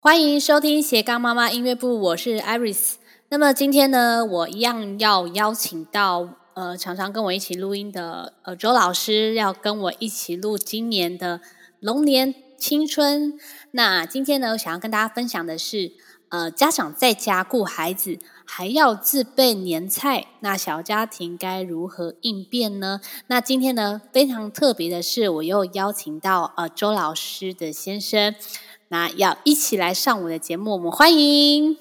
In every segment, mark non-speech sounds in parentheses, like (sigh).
欢迎收听斜杠妈妈音乐部，我是 Iris。那么今天呢，我一样要邀请到呃常常跟我一起录音的呃周老师，要跟我一起录今年的龙年青春。那今天呢，我想要跟大家分享的是，呃，家长在家顾孩子，还要自备年菜，那小家庭该如何应变呢？那今天呢，非常特别的是，我又邀请到呃周老师的先生。那要一起来上我的节目，我们欢迎。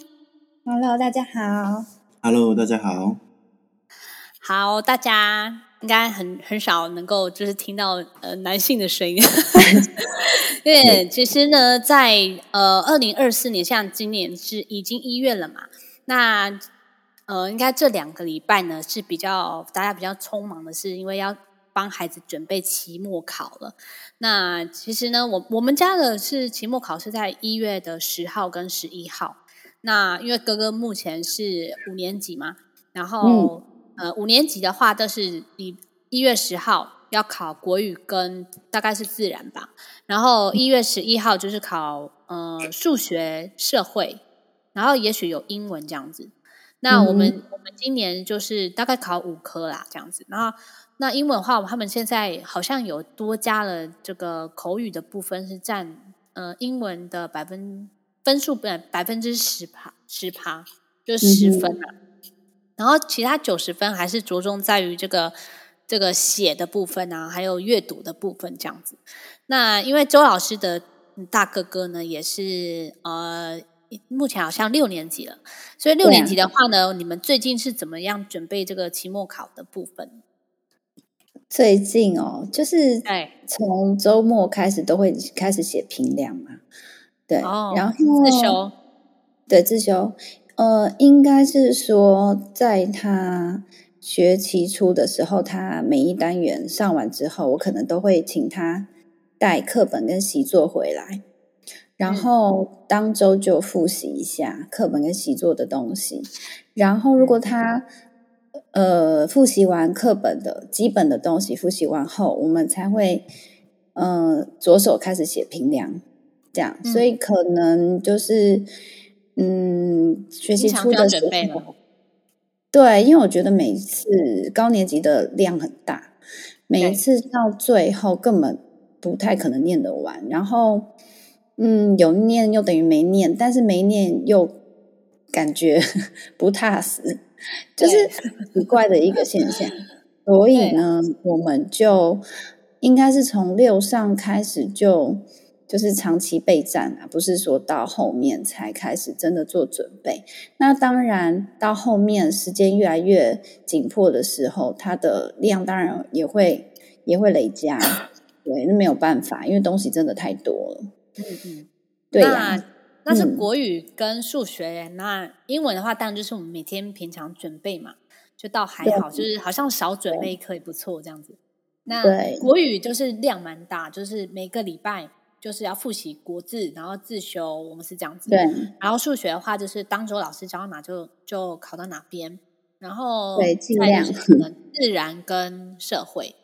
Hello，大家好。Hello，大家好。好，大家应该很很少能够就是听到呃男性的声音，(laughs) 因为其实呢，在呃二零二四年，像今年是已经一月了嘛，那呃应该这两个礼拜呢是比较大家比较匆忙的是，因为要。帮孩子准备期末考了。那其实呢，我我们家的是期末考是在一月的十号跟十一号。那因为哥哥目前是五年级嘛，然后、嗯、呃五年级的话都是一一月十号要考国语跟大概是自然吧，然后一月十一号就是考呃数学、社会，然后也许有英文这样子。那我们、嗯、我们今年就是大概考五科啦这样子，然后。那英文的话，他们现在好像有多加了这个口语的部分，是占呃英文的百分分数百百分之十趴十趴，就是十分啊。嗯、然后其他九十分还是着重在于这个这个写的部分啊，还有阅读的部分这样子。那因为周老师的大哥哥呢，也是呃目前好像六年级了，所以六年级的话呢，你们最近是怎么样准备这个期末考的部分？最近哦，就是从周末开始都会开始写评量嘛，对，哦、然后自修，对自修，呃，应该是说在他学期初的时候，他每一单元上完之后，我可能都会请他带课本跟习作回来，然后当周就复习一下课本跟习作的东西，然后如果他。呃，复习完课本的基本的东西，复习完后，我们才会呃着手开始写评量，这样。嗯、所以可能就是嗯，学习初的时候，对，因为我觉得每一次高年级的量很大，每一次到最后根本不太可能念得完。然后嗯，有念又等于没念，但是没念又感觉 (laughs) 不踏实。就是奇怪的一个现象，(laughs) 所以呢，我们就应该是从六上开始就就是长期备战啊，不是说到后面才开始真的做准备。那当然，到后面时间越来越紧迫的时候，它的量当然也会也会累加。(coughs) 对，那没有办法，因为东西真的太多了。嗯嗯，对呀。那是国语跟数学，嗯、那英文的话，当然就是我们每天平常准备嘛，就倒还好，就是好像少准备一科也不错这样子。那国语就是量蛮大，就是每个礼拜就是要复习国字，然后自修，我们是这样子。对。然后数学的话，就是当周老师教到哪就就考到哪边，然后对，尽量可能自然跟社会。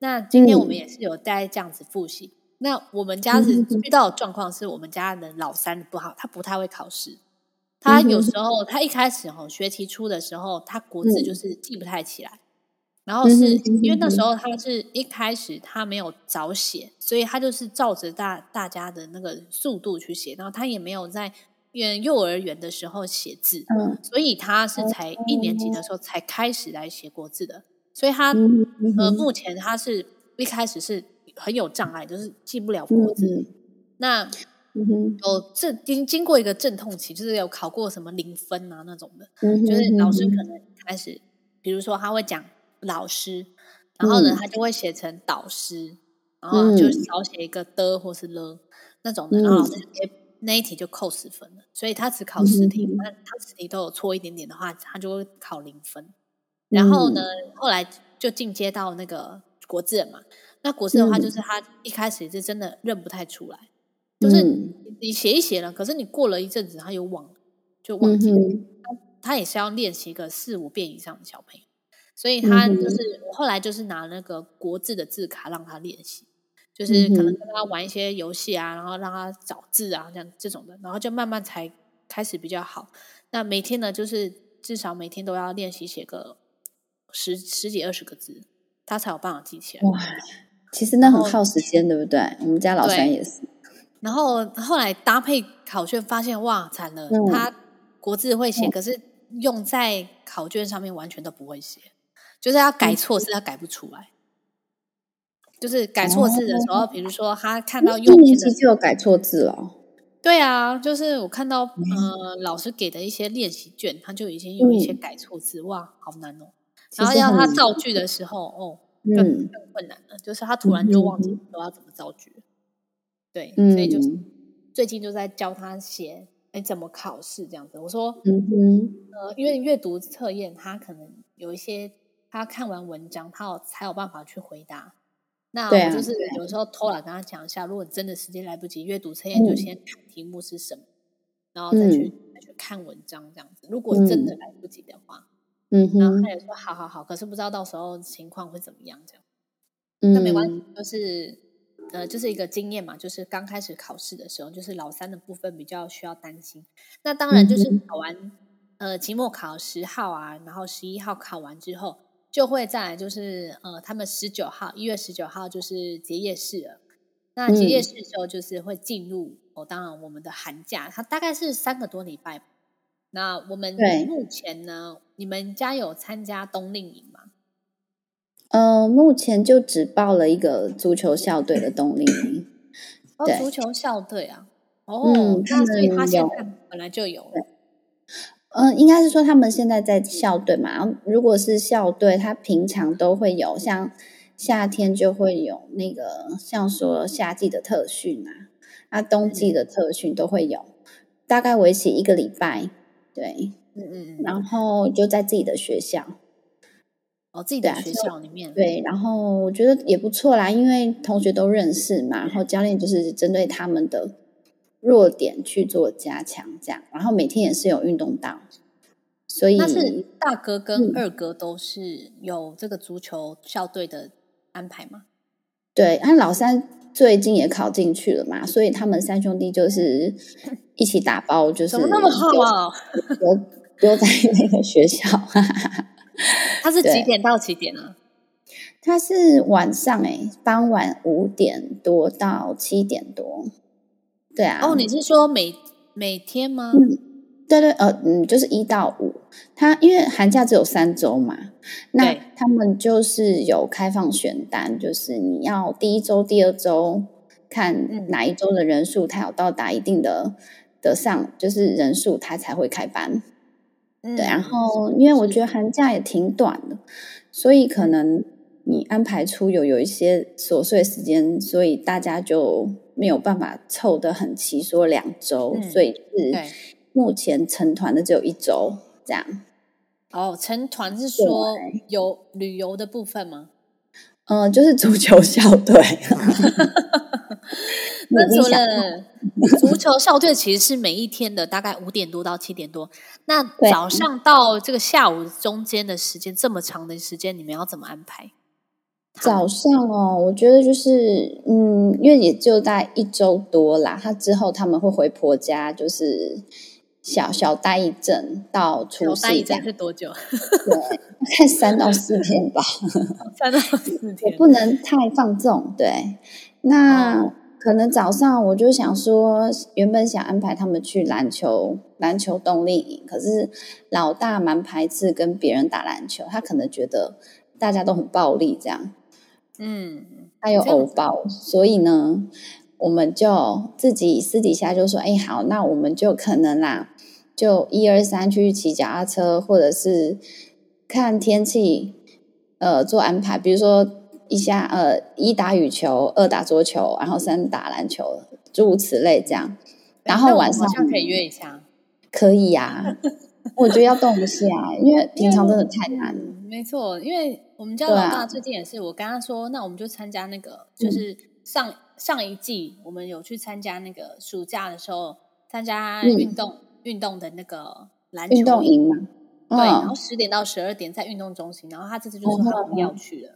那今天我们也是有在这样子复习。嗯那我们家是遇到的状况，是我们家的老三不好，他不太会考试。他有时候，他一开始哦学期初的时候，他国字就是记不太起来。然后是因为那时候他是一开始他没有早写，所以他就是照着大大家的那个速度去写。然后他也没有在幼儿园的时候写字，所以他是才一年级的时候才开始来写国字的。所以他呃目前他是一开始是。很有障碍，就是记不了国字。嗯、那有这经经过一个阵痛期，就是有考过什么零分啊那种的，嗯、就是老师可能开始，比如说他会讲老师，然后呢，他就会写成导师，然后就少写一个的或是了那种的，然后老师直接那一题就扣十分了。所以他只考十题，那他十题都有错一点点的话，他就会考零分。然后呢，后来就进阶到那个国字了嘛。那国字的话，就是他一开始是真的认不太出来，嗯、就是你写一写了，可是你过了一阵子，他又忘了，就忘记了。嗯、他也是要练习个四五遍以上的小朋友，所以他就是、后来就是拿那个国字的字卡让他练习，就是可能跟他玩一些游戏啊，然后让他找字啊，这样这种的，然后就慢慢才开始比较好。那每天呢，就是至少每天都要练习写个十十几二十个字，他才有办法记起来。哇，其实那很耗时间，对不对？我们家老三也是。然后后来搭配考卷，发现哇，惨了，嗯、他国字会写，嗯、可是用在考卷上面完全都不会写，就是要改错字，他改不出来。就是改错字的时候，比如说他看到右边的，就有改错字了。对啊，就是我看到呃老师给的一些练习卷，他就已经有一些改错字，哇，好难哦。然后要他造句的时候，哦，更更困难了，就是他突然就忘记说要怎么造句。对，所以就是最近就在教他写，哎，怎么考试这样子。我说，嗯哼，呃，因为阅读测验，他可能有一些，他看完文章，他有才有办法去回答。那我就是有时候偷懒跟他讲一下，如果真的时间来不及阅读测验，就先看题目是什么，然后再去再去看文章这样子。如果真的来不及的话，嗯，然后他也说好好好，可是不知道到时候情况会怎么样这样。嗯那没关系，就是呃，就是一个经验嘛，就是刚开始考试的时候，就是老三的部分比较需要担心。那当然就是考完呃期末考十号啊，然后十一号考完之后。就会再来，就是呃，他们十九号，一月十九号就是结业式了。那结业式的时候，就是会进入、嗯、哦，当然我们的寒假，它大概是三个多礼拜。那我们目前呢，你们家有参加冬令营吗？呃，目前就只报了一个足球校队的冬令营。(clears throat) 哦，足球校队啊，哦，嗯、那所以他现在本来就有了。嗯，应该是说他们现在在校队嘛。如果是校队，他平常都会有，像夏天就会有那个，像说夏季的特训啊，啊，冬季的特训都会有，大概为期一个礼拜。对，嗯嗯嗯，然后就在自己的学校，哦，自己的学校里面，对，然后我觉得也不错啦，因为同学都认识嘛，然后教练就是针对他们的。弱点去做加强，这样，然后每天也是有运动到，所以那是大哥跟二哥都是有这个足球校队的安排吗？嗯、对，按老三最近也考进去了嘛，所以他们三兄弟就是一起打包，就是怎么那么好啊？留留在那个学校，(laughs) 他是几点到几点啊？他是晚上哎，傍晚五点多到七点多。对啊，哦，你是说每每天吗？嗯，对对，呃，嗯，就是一到五，他因为寒假只有三周嘛，那他们就是有开放选单，就是你要第一周、第二周看哪一周的人数，他有到达一定的的上，就是人数，他才会开班。嗯，对，然后因为我觉得寒假也挺短的，所以可能你安排出有有一些琐碎时间，所以大家就。没有办法凑得很齐，说两周，嗯、所以是目前成团的只有一周这样。哦，成团是说有旅游的部分吗？嗯、呃，就是足球校队。(laughs) 那除了足球校队，其实是每一天的大概五点多到七点多。那早上到这个下午中间的时间，这么长的时间，你们要怎么安排？早上哦，我觉得就是，嗯，因为也就在一周多啦，他之后他们会回婆家，就是小小待一阵到除夕。待一阵是多久？对，看三到四天吧。(laughs) 三到四天，不能太放纵。对，那、哦、可能早上我就想说，原本想安排他们去篮球篮球冬令营，可是老大蛮排斥跟别人打篮球，他可能觉得大家都很暴力这样。嗯，他有偶包，所以呢，我们就自己私底下就说：“哎，好，那我们就可能啦，就一二三去骑脚踏车，或者是看天气，呃，做安排。比如说一下，呃，一打羽球，二打桌球，然后三打篮球，诸如此类这样。然后晚上可以约一下，可以呀。我觉得要动一下，因为 (laughs) 平常真的太难了。没错，因为。我们家老大最近也是，我跟他说，那我们就参加那个，就是上上一季我们有去参加那个暑假的时候参加运动运动的那个篮球运动营嘛，对，然后十点到十二点在运动中心，然后他这次就说他不要去了，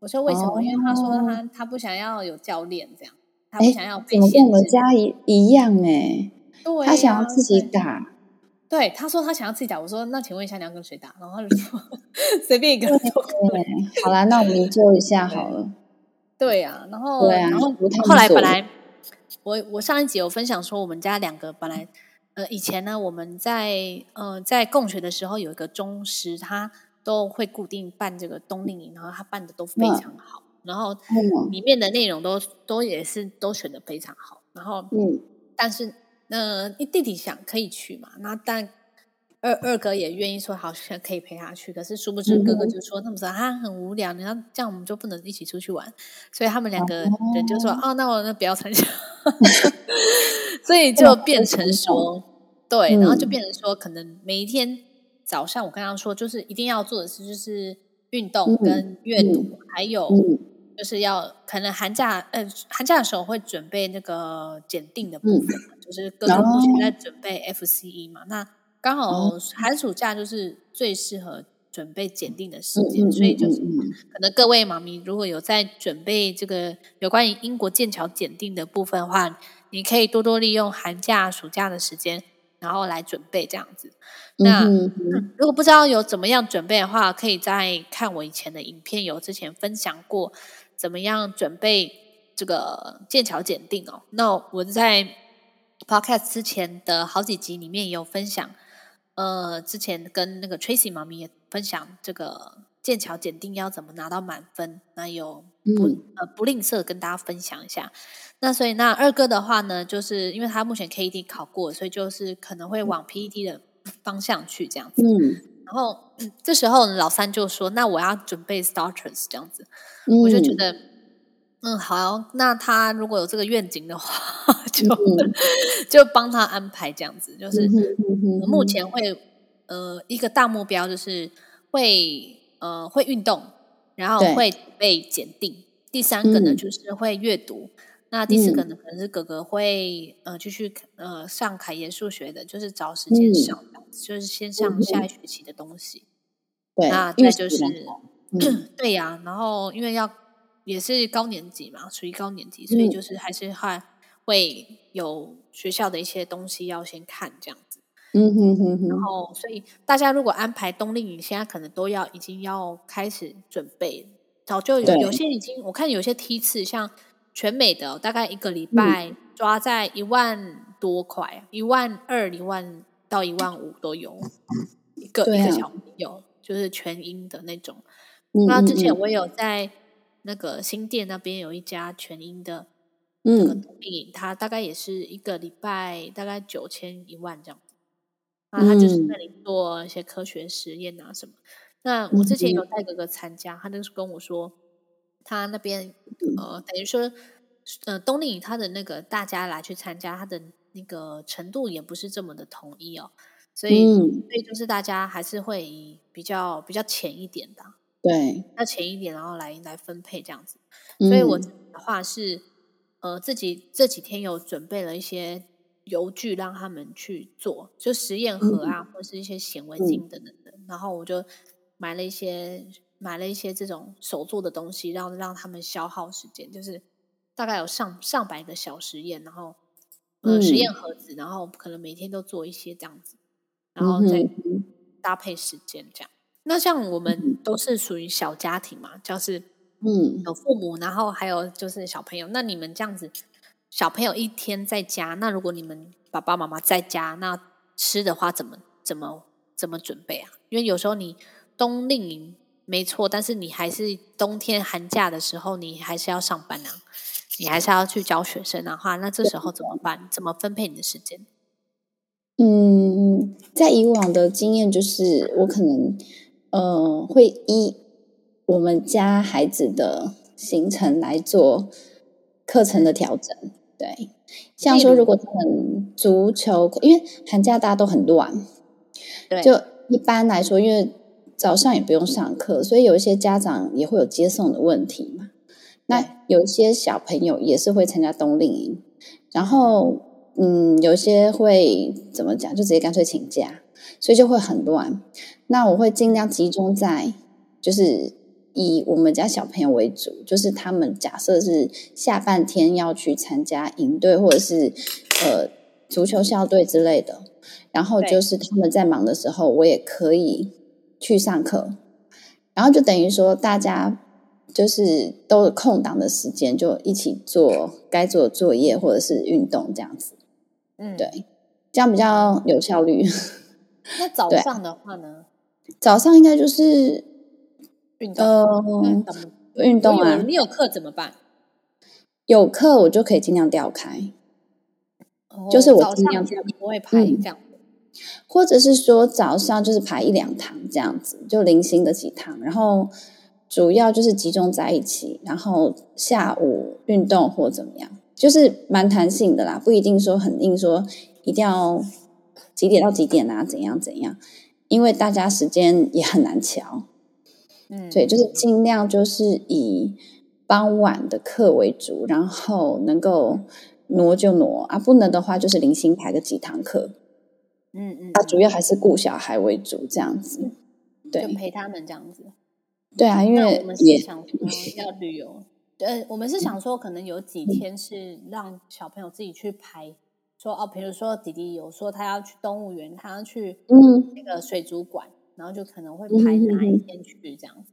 我说为什么？哦、因为他说他他不想要有教练这样，他不想要被限制。跟我们家一一样哎，对、啊，他想要自己打。对，他说他想要自己打。我说那请问一下你要跟谁打？然后他就说 (laughs) 随便一个人都可以。好啦，那我们研究一下好了。对呀、啊，然后对啊，然后后来本来我我上一集有分享说，我们家两个本来呃以前呢我们在呃在共学的时候有一个宗师，他都会固定办这个冬令营，然后他办的都非常好，嗯、然后里面的内容都都也是都选的非常好，然后嗯，但是呃弟弟想可以去嘛，那但。二二哥也愿意说好像，可以陪他去。可是殊不知哥哥就说：“那么说他很无聊，你要这样我们就不能一起出去玩。”所以他们两个人就说：“哦，哦，那我那不要参加。(laughs) ”所以就变成说，对，然后就变成说，可能每一天早上我跟他说，就是一定要做的事就是运动跟阅读，还有就是要可能寒假呃寒假的时候会准备那个检定的部分，就是哥哥目前在准备 FCE 嘛，那。刚好寒暑假就是最适合准备检定的时间，嗯、所以就是可能各位妈咪如果有在准备这个有关于英国剑桥检定的部分的话，你可以多多利用寒假、暑假的时间，然后来准备这样子。那、嗯嗯、如果不知道有怎么样准备的话，可以再看我以前的影片，有之前分享过怎么样准备这个剑桥检定哦。那我在 Podcast 之前的好几集里面也有分享。呃，之前跟那个 Tracy 妈咪也分享这个剑桥检定要怎么拿到满分，那有不、嗯、呃不吝啬跟大家分享一下。那所以那二哥的话呢，就是因为他目前 KED 考过，所以就是可能会往 PET 的方向去这样子。嗯，然后、嗯、这时候老三就说：“那我要准备 Starters 这样子。嗯”我就觉得，嗯，好，那他如果有这个愿景的话。就、嗯、(laughs) 就帮他安排这样子，就是目前会呃一个大目标就是会呃会运动，然后会被检定。第三个呢就是会阅读，嗯、那第四个呢可能是哥哥会呃继续呃上凯爷数学的，就是找时间上就是先上下一学期的东西。对，那再就是、嗯、(clears throat) 对呀、啊，然后因为要也是高年级嘛，属于高年级，所以就是还是还。会有学校的一些东西要先看这样子，嗯哼哼哼。然后，所以大家如果安排冬令营，现在可能都要已经要开始准备。早就有有些已经，我看有些梯次，像全美的大概一个礼拜抓在一万多块，一万二、一万到一万五都有一个一个小朋友，就是全英的那种。那之前我有在那个新店那边有一家全英的。嗯，他大概也是一个礼拜大概九千一万这样子，啊他就是那里做一些科学实验啊什么。那我之前有带哥哥参加，他就是跟我说，他那边呃等于说呃冬令营他的那个大家来去参加，他的那个程度也不是这么的统一哦，所以所以就是大家还是会以比较比较浅一点的，对，要浅一点，然后来来分配这样子。所以我的话是。呃，自己这几天有准备了一些油具让他们去做，就实验盒啊，嗯、或是一些显微镜等等的。嗯、然后我就买了一些买了一些这种手做的东西，让让他们消耗时间，就是大概有上上百个小实验，然后呃实验盒子，然后可能每天都做一些这样子，然后再搭配时间这样。嗯、那像我们都是属于小家庭嘛，就是。嗯，有父母，然后还有就是小朋友。那你们这样子，小朋友一天在家，那如果你们爸爸妈妈在家，那吃的话怎么怎么怎么准备啊？因为有时候你冬令营没错，但是你还是冬天寒假的时候，你还是要上班啊，你还是要去教学生的话，那这时候怎么办？怎么分配你的时间？嗯，在以往的经验就是，我可能呃会依。我们家孩子的行程来做课程的调整，对，像说如果他们足球，因为寒假大家都很乱，对，就一般来说，因为早上也不用上课，所以有一些家长也会有接送的问题嘛。那有一些小朋友也是会参加冬令营，然后嗯，有些会怎么讲，就直接干脆请假，所以就会很乱。那我会尽量集中在就是。以我们家小朋友为主，就是他们假设是下半天要去参加营队或者是呃足球校队之类的，然后就是他们在忙的时候，我也可以去上课，然后就等于说大家就是都有空档的时间，就一起做该做的作业或者是运动这样子。嗯，对，这样比较有效率。(laughs) 那早上的话呢？早上应该就是。运动，呃、运动啊！你有课怎么办？有课我就可以尽量调开，哦、就是我尽量不会排这样、嗯，或者是说早上就是排一两堂这样子，就零星的几堂，然后主要就是集中在一起，然后下午运动或怎么样，就是蛮弹性的啦，不一定说很硬说一定要几点到几点啊，怎样怎样，因为大家时间也很难瞧。嗯，对，就是尽量就是以傍晚的课为主，然后能够挪就挪啊，不能的话就是零星排个几堂课。嗯嗯，啊，主要还是顾小孩为主这样子，对，就陪他们这样子。对啊，因为我们是想说要旅游，呃，我们是想说可能有几天是让小朋友自己去排，说哦，比如说弟弟有说他要去动物园，他要去嗯那个水族馆。然后就可能会排哪一天去这样子，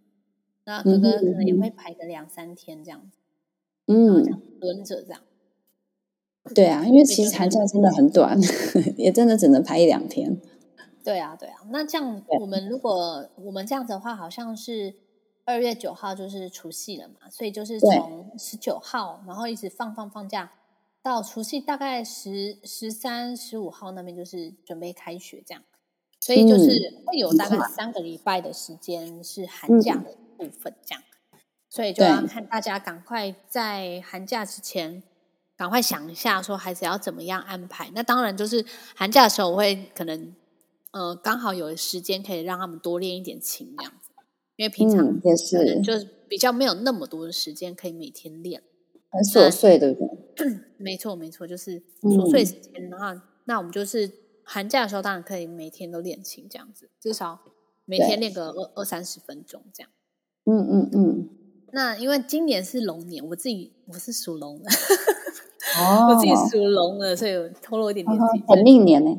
嗯、那哥哥可能也会排个两三天这样子，嗯，这样轮着这样。对啊，因为其实寒假真的很短，(laughs) 也真的只能排一两天。对啊，对啊。那这样我们如果我们这样子的话，好像是二月九号就是除夕了嘛，所以就是从十九号，然后一直放放放假到除夕，大概十十三、十五号那边就是准备开学这样。所以就是会有大概三个礼拜的时间是寒假的。部分，这样，所以就要看大家赶快在寒假之前赶快想一下，说孩子要怎么样安排。那当然就是寒假的时候，我会可能呃刚好有时间可以让他们多练一点琴这样子，因为平常也是。就是比较没有那么多的时间可以每天练，很琐碎的，(clears throat) 没错没错，就是琐碎时间的话，那我们就是。寒假的时候当然可以每天都练琴，这样子至少每天练个二二三十分钟这样。嗯嗯嗯。那因为今年是龙年，我自己我是属龙的，哦、(laughs) 我自己属龙的，所以我透露一点点本命年呢。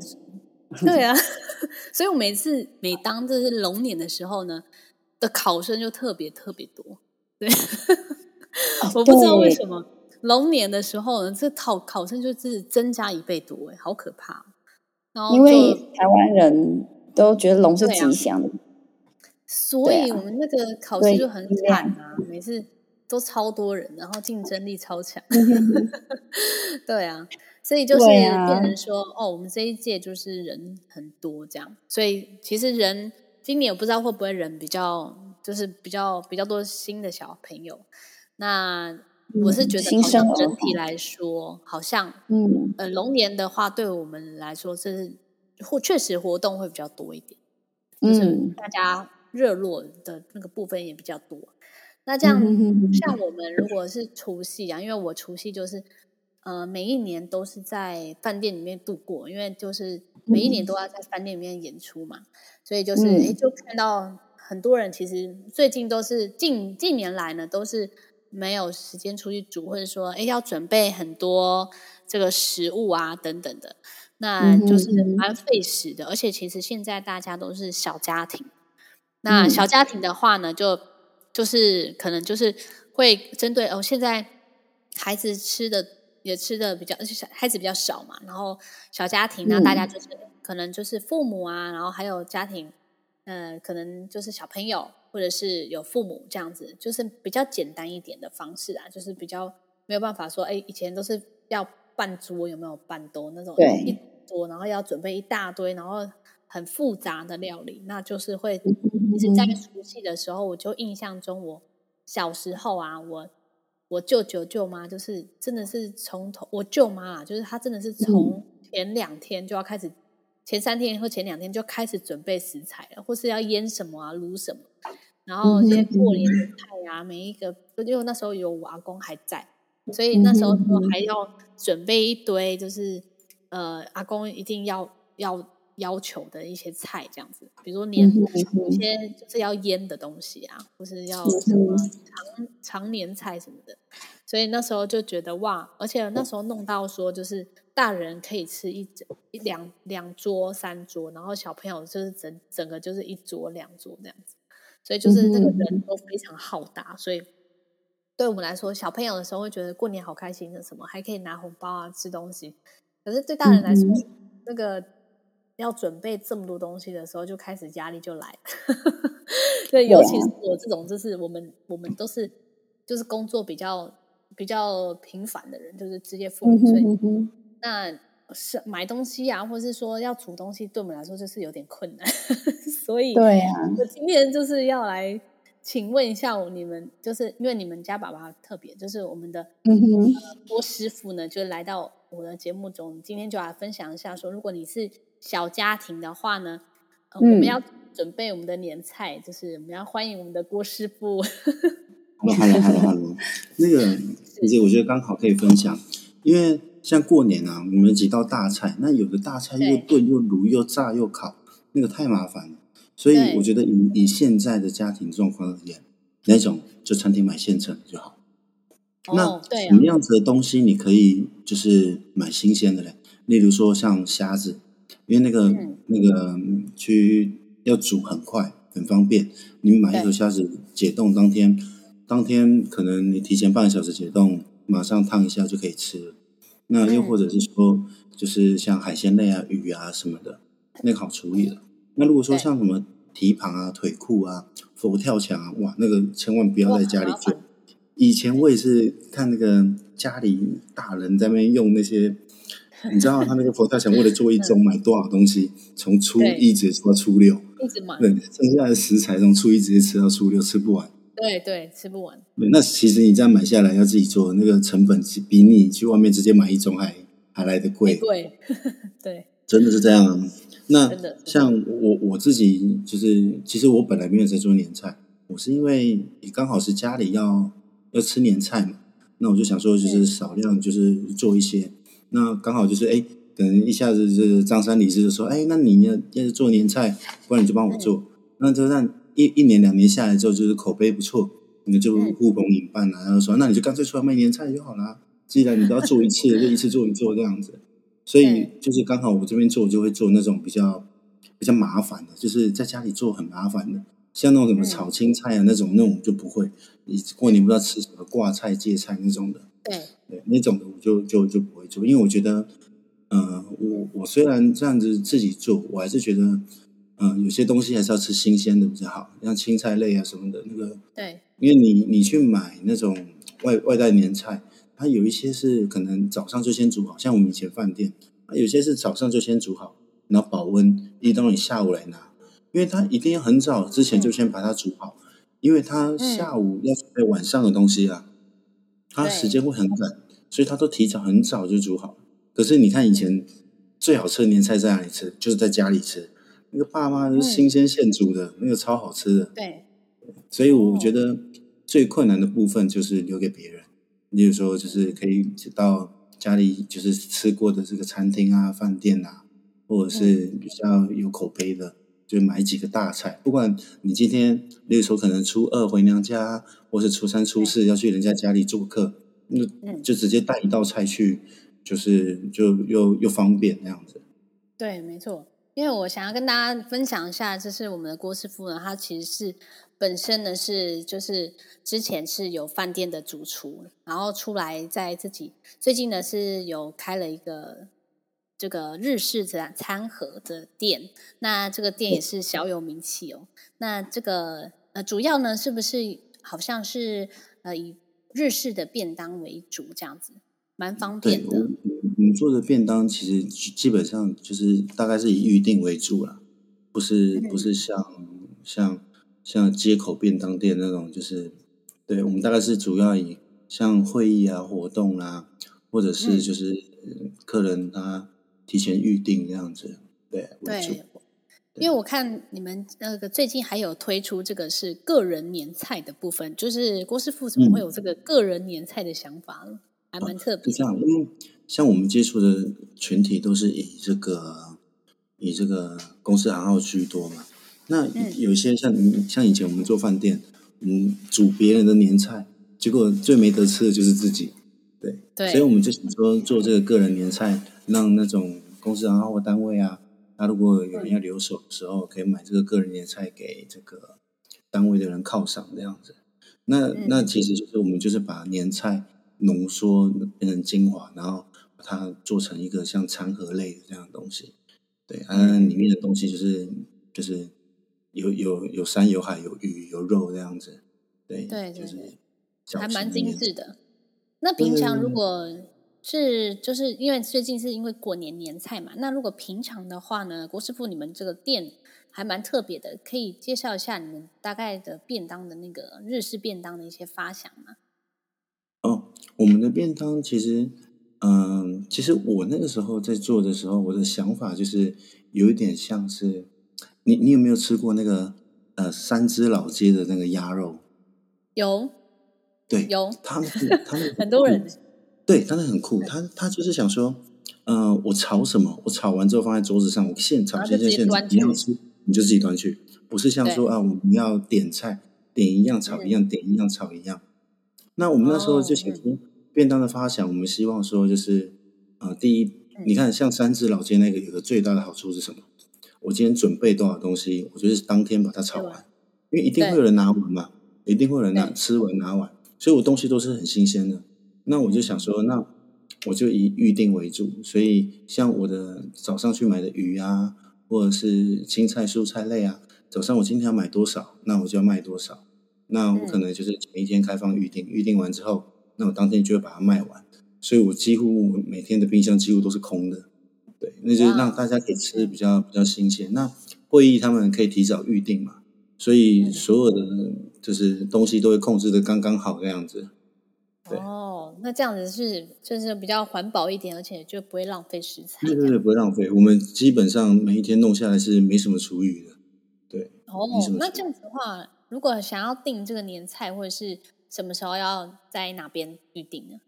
对啊，(laughs) 所以我每次每当这是龙年的时候呢，的考生就特别特别多。对，(laughs) 哦、我不知道为什么龙年的时候呢，这考考生就是增加一倍多，哎，好可怕。因为台湾人都觉得龙是吉祥的，所以我们那个考试就很惨啊，每次都超多人，然后竞争力超强。(laughs) 对啊，所以就是变成说，哦，我们这一届就是人很多这样，所以其实人今年我不知道会不会人比较，就是比较比较多新的小朋友。那我是觉得，整体来说，好像，嗯，呃，龙年的话，对我们来说，这是或确实活动会比较多一点，就是大家热络的那个部分也比较多。那这样，像我们如果是除夕啊，因为我除夕就是，呃，每一年都是在饭店里面度过，因为就是每一年都要在饭店里面演出嘛，所以就是，哎，就看到很多人其实最近都是近近年来呢，都是。没有时间出去煮，或者说，哎，要准备很多这个食物啊，等等的，那就是蛮费时的。而且，其实现在大家都是小家庭，那小家庭的话呢，就就是可能就是会针对哦，现在孩子吃的也吃的比较，而且孩子比较少嘛，然后小家庭呢，大家就是可能就是父母啊，然后还有家庭，呃，可能就是小朋友。或者是有父母这样子，就是比较简单一点的方式啊，就是比较没有办法说，哎，以前都是要办桌，有没有办桌那种一桌，然后要准备一大堆，然后很复杂的料理，那就是会。其实，在熟悉的时候，我就印象中，我小时候啊，我我舅舅舅妈就是真的是从头，我舅妈啊，就是她真的是从前两天就要开始。前三天或前两天就开始准备食材了，或是要腌什么啊、卤什么，然后这些过年的菜啊，每一个，因为那时候有我阿公还在，所以那时候我还要准备一堆，就是呃，阿公一定要要要求的一些菜，这样子，比如说年、嗯、一些就是要腌的东西啊，或是要什么常常年菜什么的。所以那时候就觉得哇，而且那时候弄到说，就是大人可以吃一整一两两桌三桌，然后小朋友就是整整个就是一桌两桌这样子。所以就是这个人都非常好大，所以对我们来说，小朋友的时候会觉得过年好开心的，什么还可以拿红包啊，吃东西。可是对大人来说，那个要准备这么多东西的时候，就开始压力就来了。(laughs) 对，尤其是我这种，就是我们我们都是就是工作比较比较频繁的人，就是职业妇女，所以那。是买东西啊，或者是说要煮东西，对我们来说就是有点困难。(laughs) 所以，对啊，我今天就是要来请问一下我你们，就是因为你们家爸爸特别，就是我们的嗯哼、呃、郭师傅呢，就来到我的节目中，今天就来分享一下说，如果你是小家庭的话呢，呃嗯、我们要准备我们的年菜，就是我们要欢迎我们的郭师傅。Hello，Hello，Hello，Hello，那个 (laughs) 其实我觉得刚好可以分享，因为。像过年啊，我们有几道大菜，那有的大菜又炖又卤又炸又烤，那个太麻烦了。所以我觉得以以现在的家庭状况而言，那种就餐厅买现成就好。哦、那什么样子的东西你可以就是买新鲜的嘞？例如说像虾子，因为那个、嗯、那个去要煮很快很方便，你买一头虾子解冻当天，当天可能你提前半个小时解冻，马上烫一下就可以吃了。那又或者是说，就是像海鲜类啊、鱼啊什么的，那个好处理了。那如果说像什么蹄膀啊、腿裤啊、佛跳墙啊，哇，那个千万不要在家里做。以前我也是看那个家里大人在那边用那些，(laughs) 你知道他那个佛跳墙为了做一周买多少东西，从初一直吃到初六，一直买，对，剩下的食材从初一直接吃到初六，吃不完。对对，吃不完。那其实你这样买下来要自己做，那个成本比你去外面直接买一种还还来的贵。贵，(laughs) 对，真的是这样。那像我我自己，就是其实我本来没有在做年菜，我是因为也刚好是家里要要吃年菜嘛，那我就想说就是少量就是做一些。那刚好就是哎，可能一下子是张三李四就说，哎，那你要要是做年菜，不然你就帮我做，嗯、那就让。一一年两年下来之后，就是口碑不错，你就呼朋引伴啊，然后说，那你就干脆出来卖年菜就好啦。既然你都要做一次，(laughs) 就一次做一做这样子。所以就是刚好我这边做，就会做那种比较比较麻烦的，就是在家里做很麻烦的，像那种什么炒青菜啊那种，那种就不会。你过年不知道吃什么挂菜、芥菜那种的，对对，那种的我就就就不会做，因为我觉得，嗯、呃，我我虽然这样子自己做，我还是觉得。嗯，有些东西还是要吃新鲜的比较好，像青菜类啊什么的，那个对，因为你你去买那种外外带年菜，它有一些是可能早上就先煮好，像我们以前饭店，有些是早上就先煮好，然后保温，一直到你下午来拿，因为它一定要很早之前就先把它煮好，嗯、因为它下午要准备晚上的东西啊，嗯、它时间会很赶，所以它都提早很早就煮好。可是你看以前最好吃的年菜在哪里吃？就是在家里吃。那个爸妈是新鲜现煮的，嗯、那个超好吃的。对，所以我觉得最困难的部分就是留给别人。例如说，就是可以到家里就是吃过的这个餐厅啊、饭店啊，或者是比较有口碑的，就买几个大菜。不管你今天，例如说可能初二回娘家，或是初三、初四要去人家家里做客，那就直接带一道菜去，就是就又又方便那样子。对，没错。因为我想要跟大家分享一下，就是我们的郭师傅呢，他其实是本身呢是就是之前是有饭店的主厨，然后出来在自己最近呢是有开了一个这个日式餐餐盒的店，那这个店也是小有名气哦。那这个呃主要呢是不是好像是呃以日式的便当为主这样子，蛮方便的。你做的便当其实基本上就是大概是以预定为主啦，不是不是像像像街口便当店那种，就是对我们大概是主要以像会议啊、活动啊，或者是就是客人他提前预定这样子，对为主。对，因为我看你们那个最近还有推出这个是个人年菜的部分，就是郭师傅怎么会有这个个人年菜的想法呢？还蛮特别的。是这样，因为像我们接触的群体都是以这个以这个公司行号居多嘛。那有些像像以前我们做饭店，嗯，煮别人的年菜，结果最没得吃的就是自己。对，对，所以我们就想说做这个个人年菜，让那种公司行号或单位啊，他如果有人要留守的时候，可以买这个个人年菜给这个单位的人犒赏这样子。那那其实就是我们就是把年菜浓缩变成精华，然后把它做成一个像餐盒类的这样的东西。对，嗯，里面的东西就是就是有有有山有海有鱼有肉这样子。对对，对，就是还蛮精致的。那平常如果是就是因为最近是因为过年年菜嘛，那如果平常的话呢，郭师傅你们这个店还蛮特别的，可以介绍一下你们大概的便当的那个日式便当的一些发想吗？哦，我们的便当其实，嗯，其实我那个时候在做的时候，我的想法就是有一点像是你你有没有吃过那个呃三只老街的那个鸭肉？有。对，有他们，他们很 (laughs) 多人，对，他们很酷。他他就是想说，嗯、呃，我炒什么，我炒完之后放在桌子上，我现炒，现在现炒，你要吃你就自己端去，不是像说啊，我们要点菜，点一样炒一样，点一样炒一样。那我们那时候就想说，便当的发想，我们希望说就是，呃，第一，你看像三只老街那个有个最大的好处是什么？我今天准备多少东西，我就是当天把它炒完，因为一定会有人拿完嘛，一定会有人拿吃完拿完。所以我东西都是很新鲜的，那我就想说，那我就以预定为主。所以像我的早上去买的鱼啊，或者是青菜、蔬菜类啊，早上我今天要买多少，那我就要卖多少。那我可能就是前一天开放预定，预定完之后，那我当天就会把它卖完。所以我几乎每天的冰箱几乎都是空的。对，那就是让大家可以吃比较比较新鲜。那会议他们可以提早预定嘛？所以所有的就是东西都会控制的刚刚好这样子。对哦，那这样子是就是比较环保一点，而且就不会浪费食材。对对对，不会浪费。我们基本上每一天弄下来是没什么厨余的。对。哦，那这样子的话，如果想要订这个年菜，或者是什么时候要在哪边预定呢？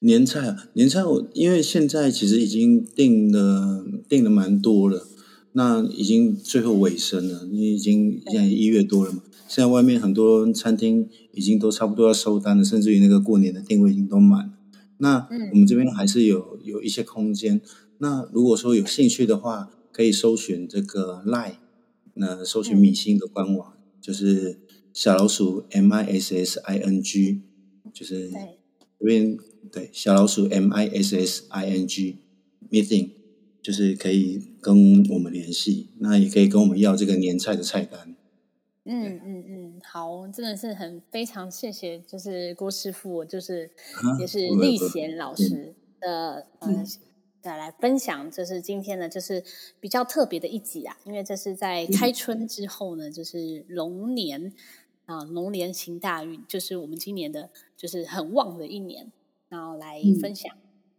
年菜啊，年菜我因为现在其实已经订了订了蛮多了。那已经最后尾声了，你已经现在一月多了嘛？现在外面很多餐厅已经都差不多要收单了，甚至于那个过年的定位已经都满了。那我们这边还是有有一些空间。那如果说有兴趣的话，可以搜寻这个 Line，那搜寻米星的官网，就是小老鼠 M I S S I N G，就是这边对小老鼠 M I S S I N G Meeting。就是可以跟我们联系，那也可以跟我们要这个年菜的菜单。嗯嗯嗯，好，真的是很非常谢谢，就是郭师傅，就是也是立贤老师的呃，再来分享，就是今天呢，就是比较特别的一集啊，因为这是在开春之后呢，就是龙年啊，龙年行大运，就是我们今年的就是很旺的一年，然后来分享。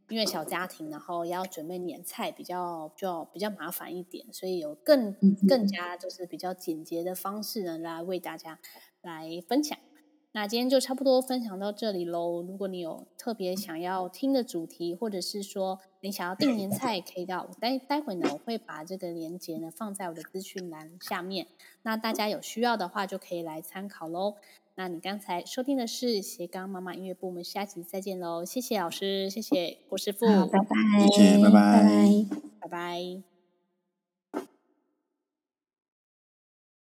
因为小家庭，然后要准备年菜，比较就比较麻烦一点，所以有更更加就是比较简洁的方式呢，来为大家来分享。那今天就差不多分享到这里喽。如果你有特别想要听的主题，或者是说你想要订年菜，可以到待待会呢，我会把这个链接呢放在我的资讯栏下面。那大家有需要的话，就可以来参考喽。那你刚才收听的是斜杠妈妈音乐部，我们下期再见喽！谢谢老师，谢谢郭师傅，好，拜拜，谢谢，拜拜，拜拜。